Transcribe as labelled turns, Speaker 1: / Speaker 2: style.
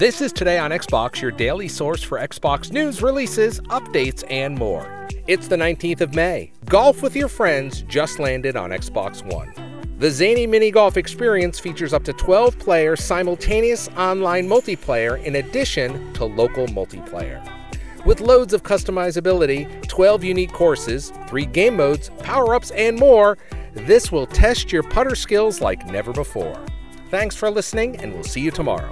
Speaker 1: This is Today on Xbox, your daily source for Xbox news, releases, updates, and more. It's the 19th of May. Golf with your friends just landed on Xbox One. The Zany Mini Golf experience features up to 12 player simultaneous online multiplayer in addition to local multiplayer. With loads of customizability, 12 unique courses, 3 game modes, power ups, and more, this will test your putter skills like never before. Thanks for listening, and we'll see you tomorrow.